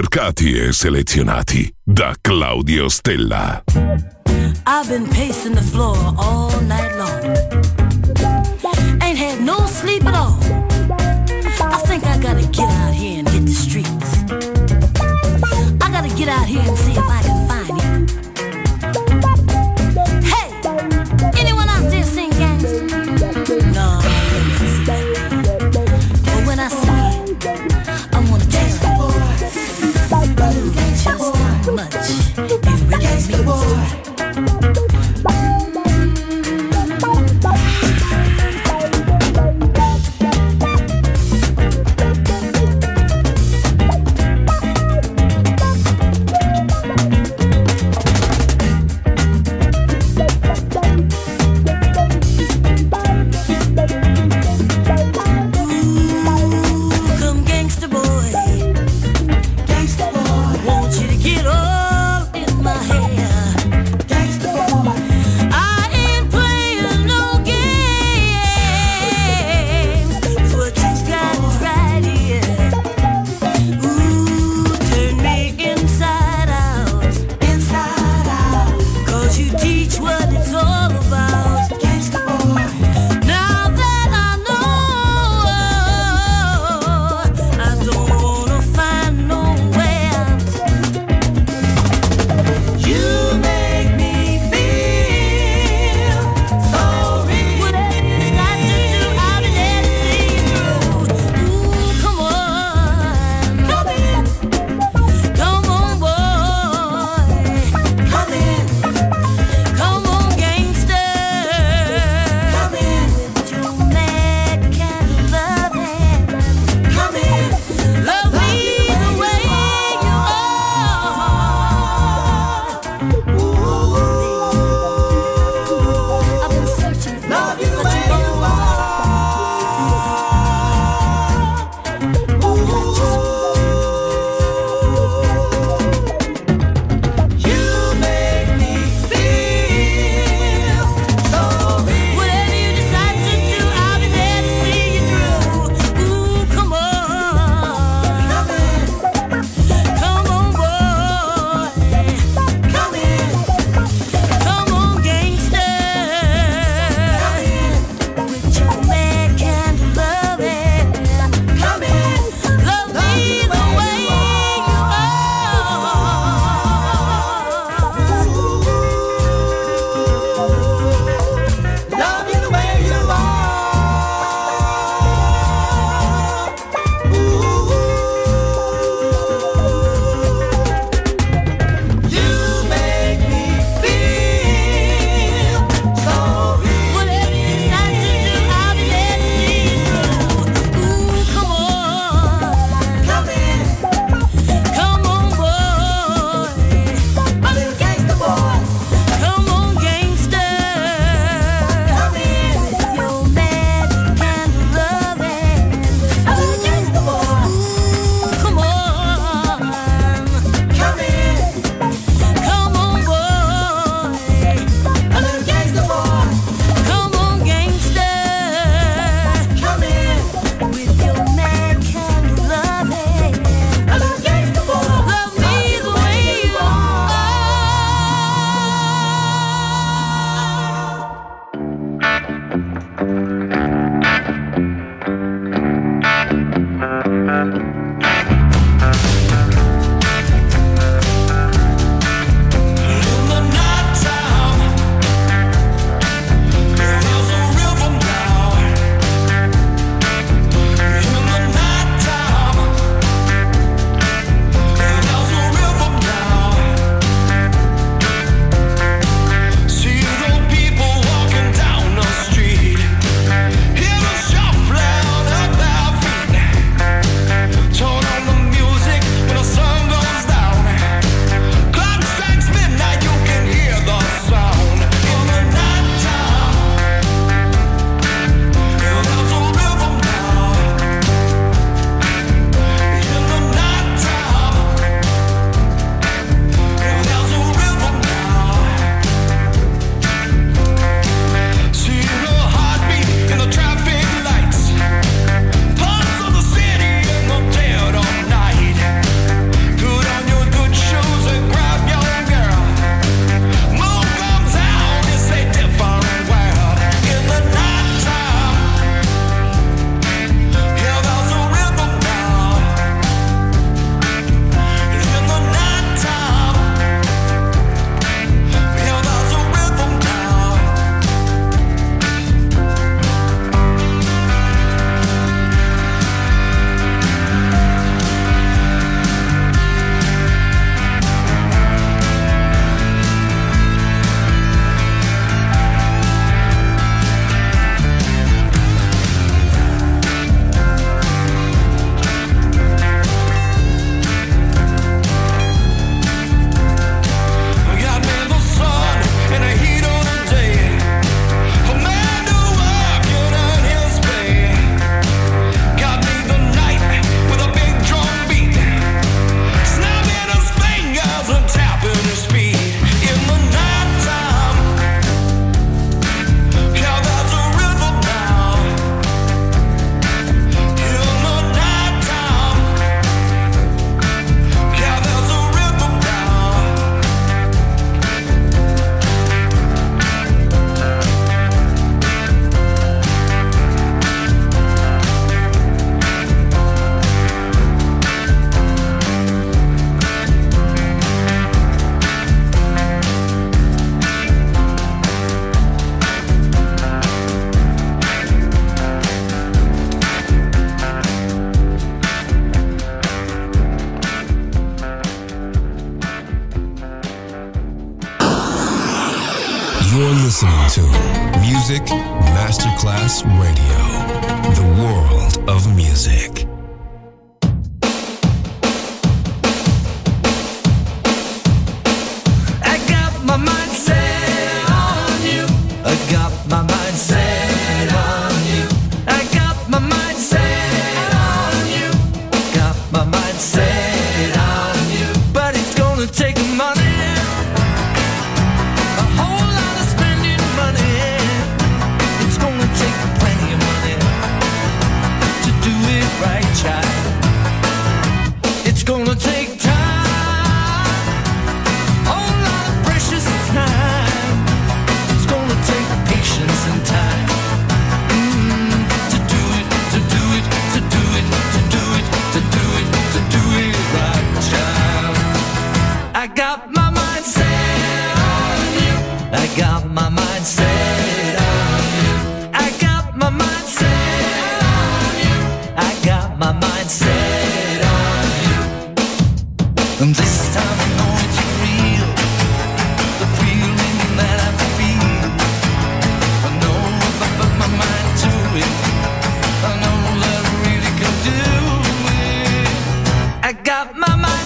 Ricercati e selezionati da Claudio Stella. I've been pacing the floor all night long. Ain't had no sleep at all. I think I gotta get out here and hit the streets. I gotta get out here and see if I can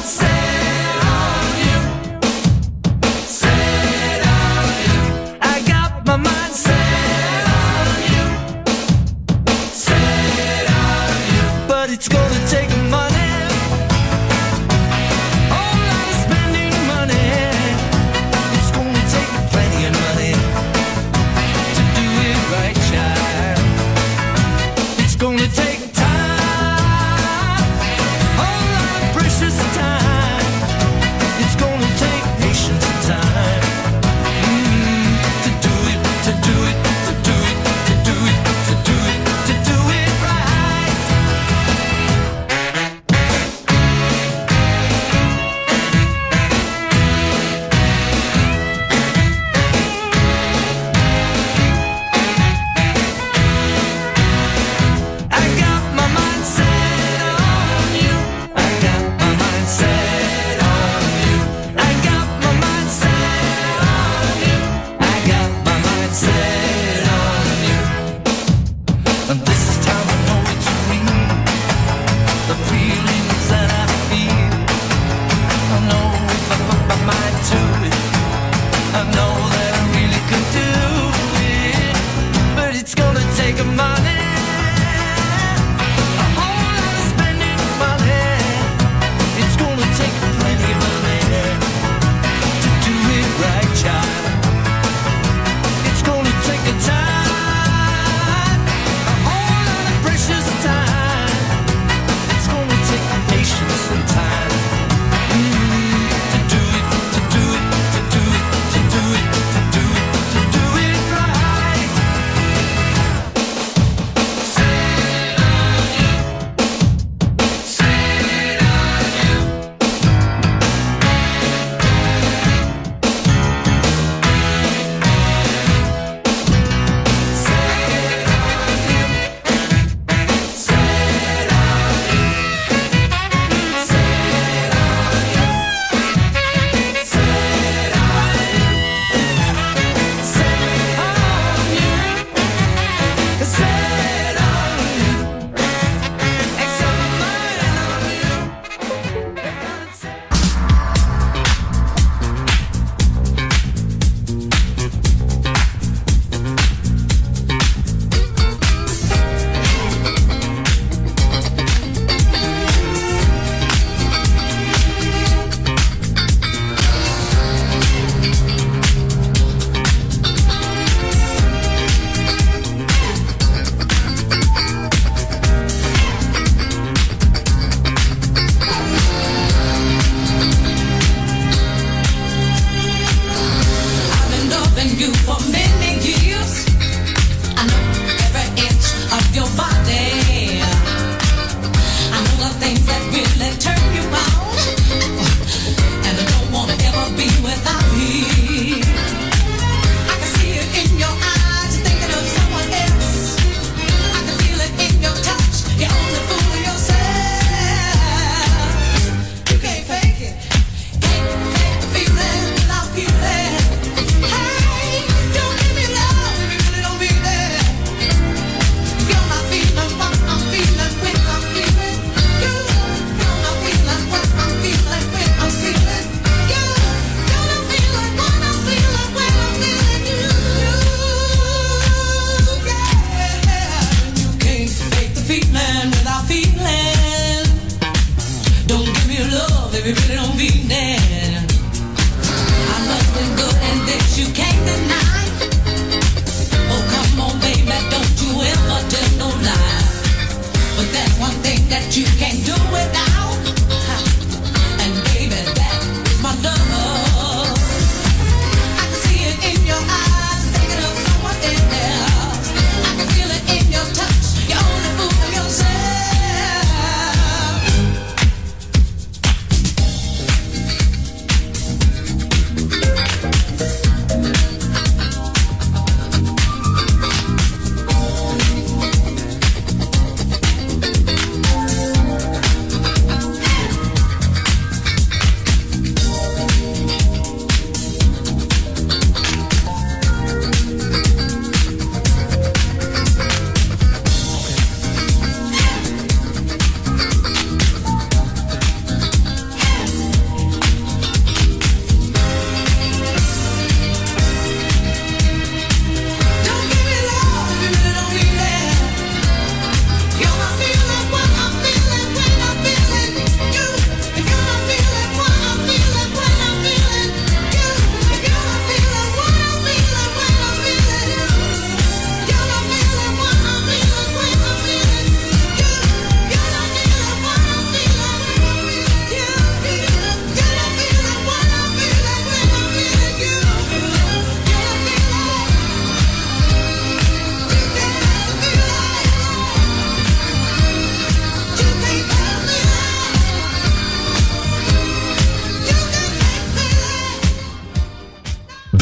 my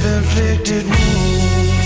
self-inflicted wounds.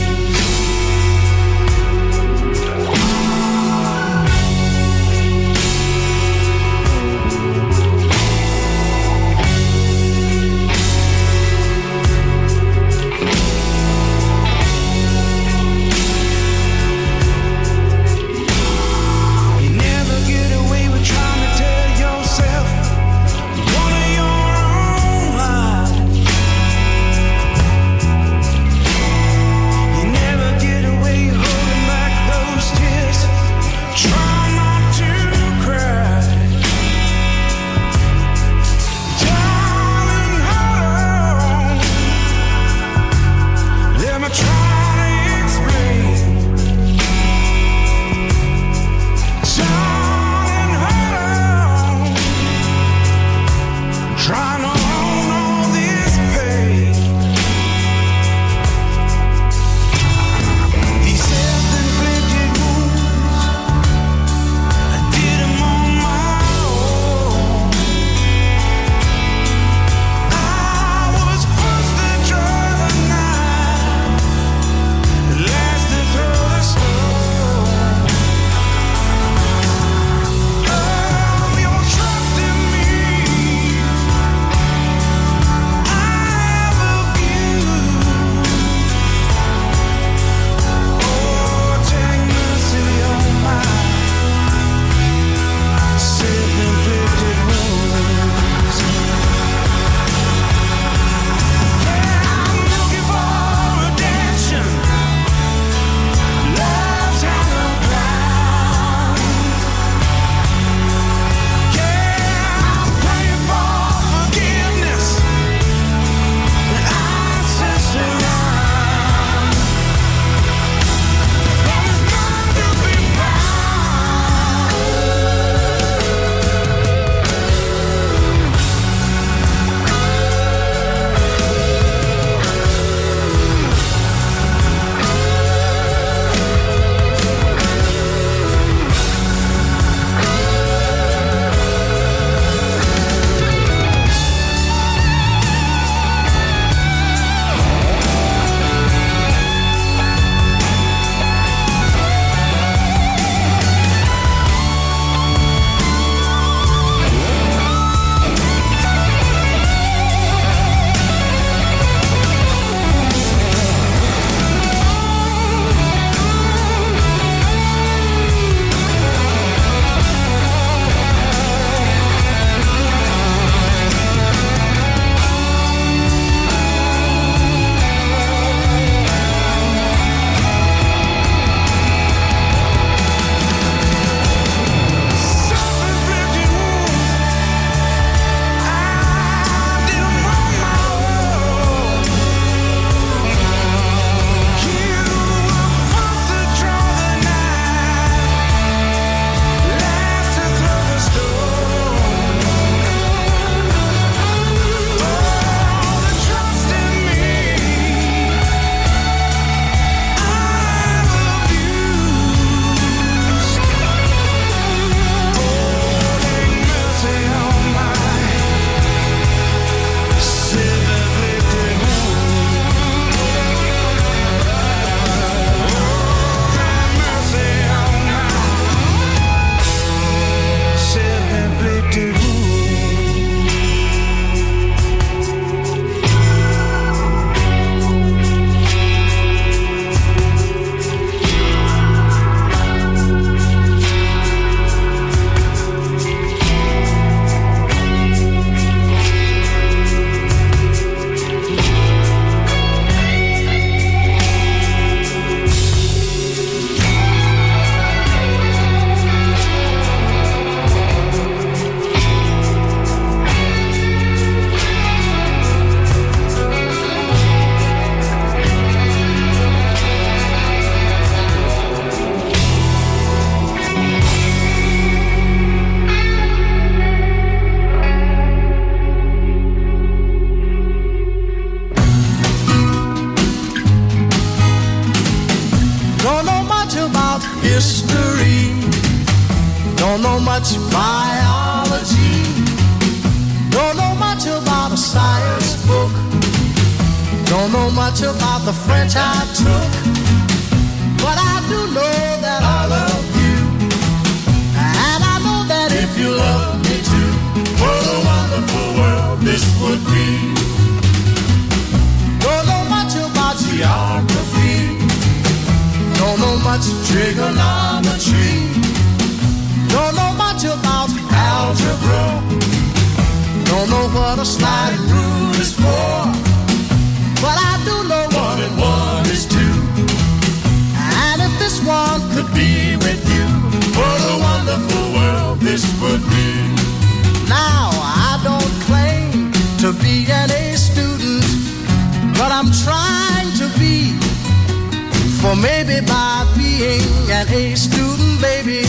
For maybe by being an A student, baby,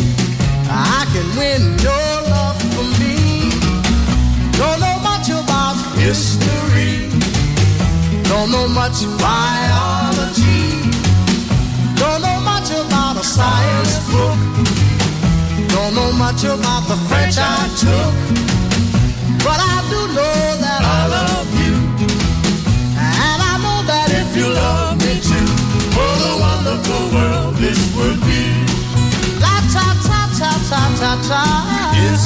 I can win your love for me. Don't know much about history, don't know much biology, don't know much about a science book, don't know much about the French I took, but I do know that I love of the world it would be. La ta ta ta ta ta ta. It's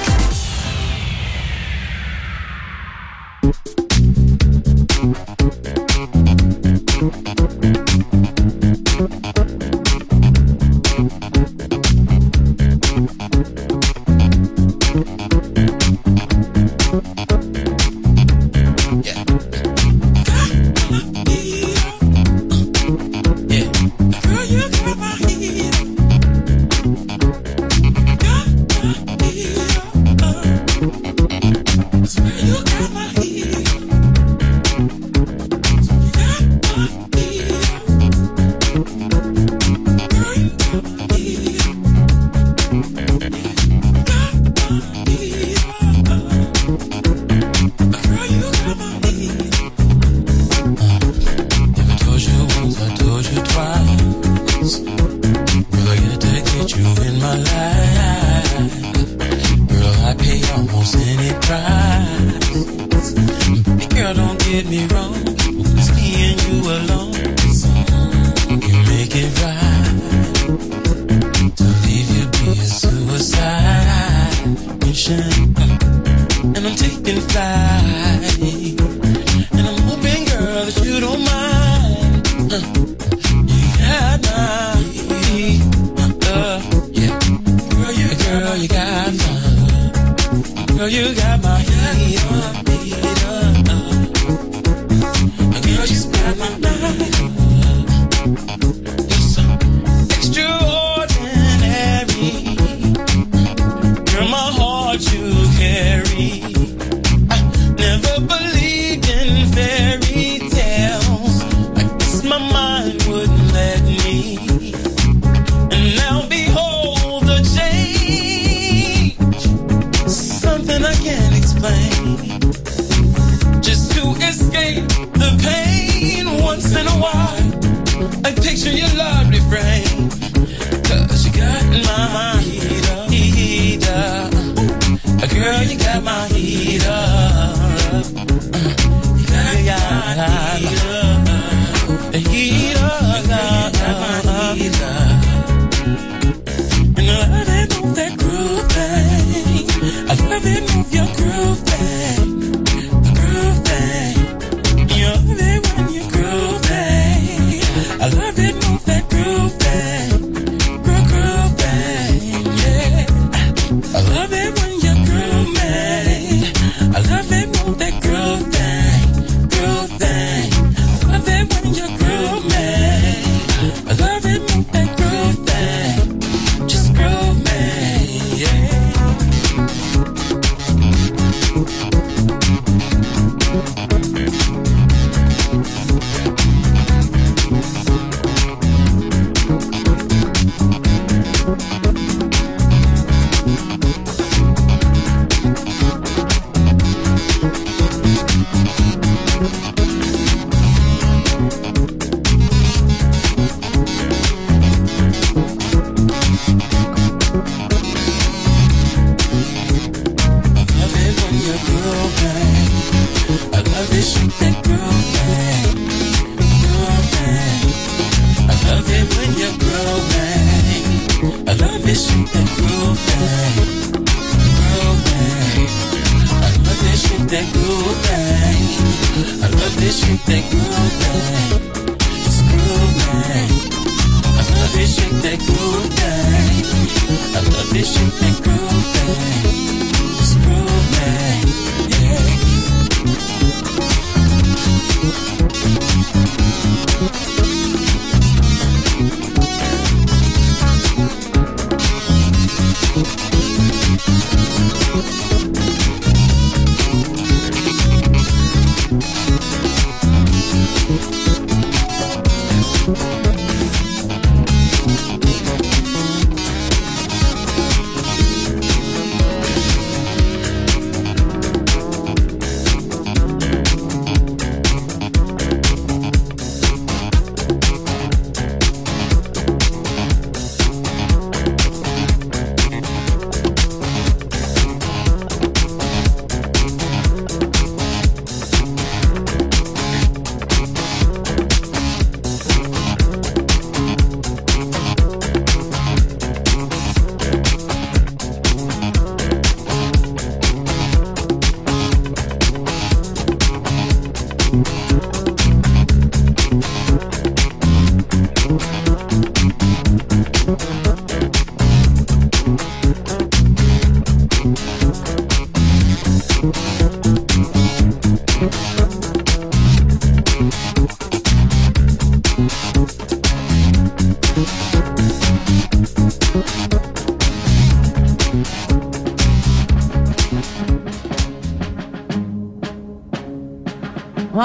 it, move it, groove it.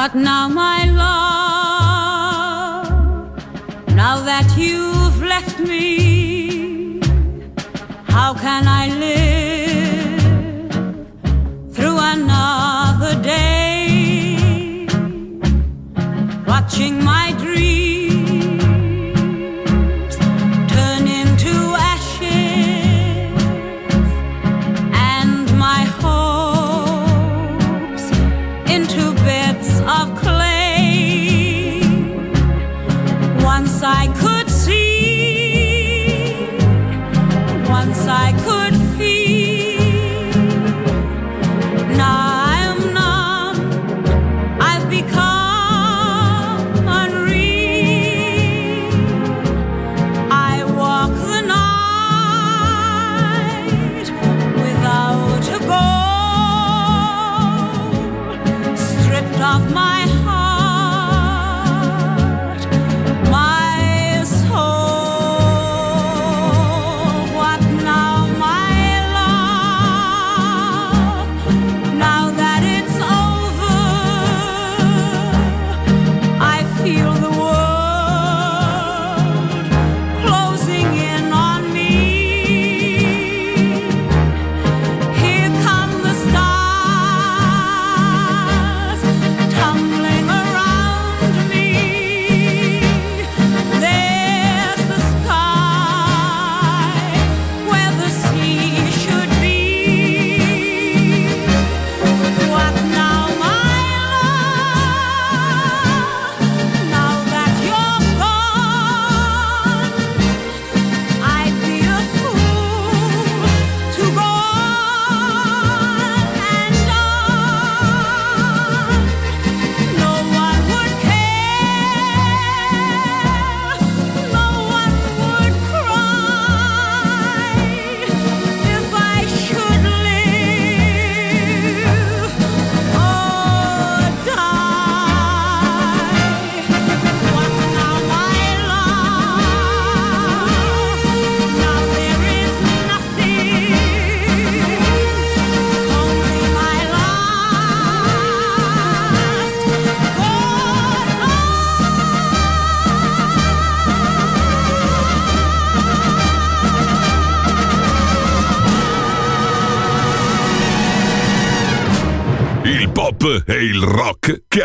But now my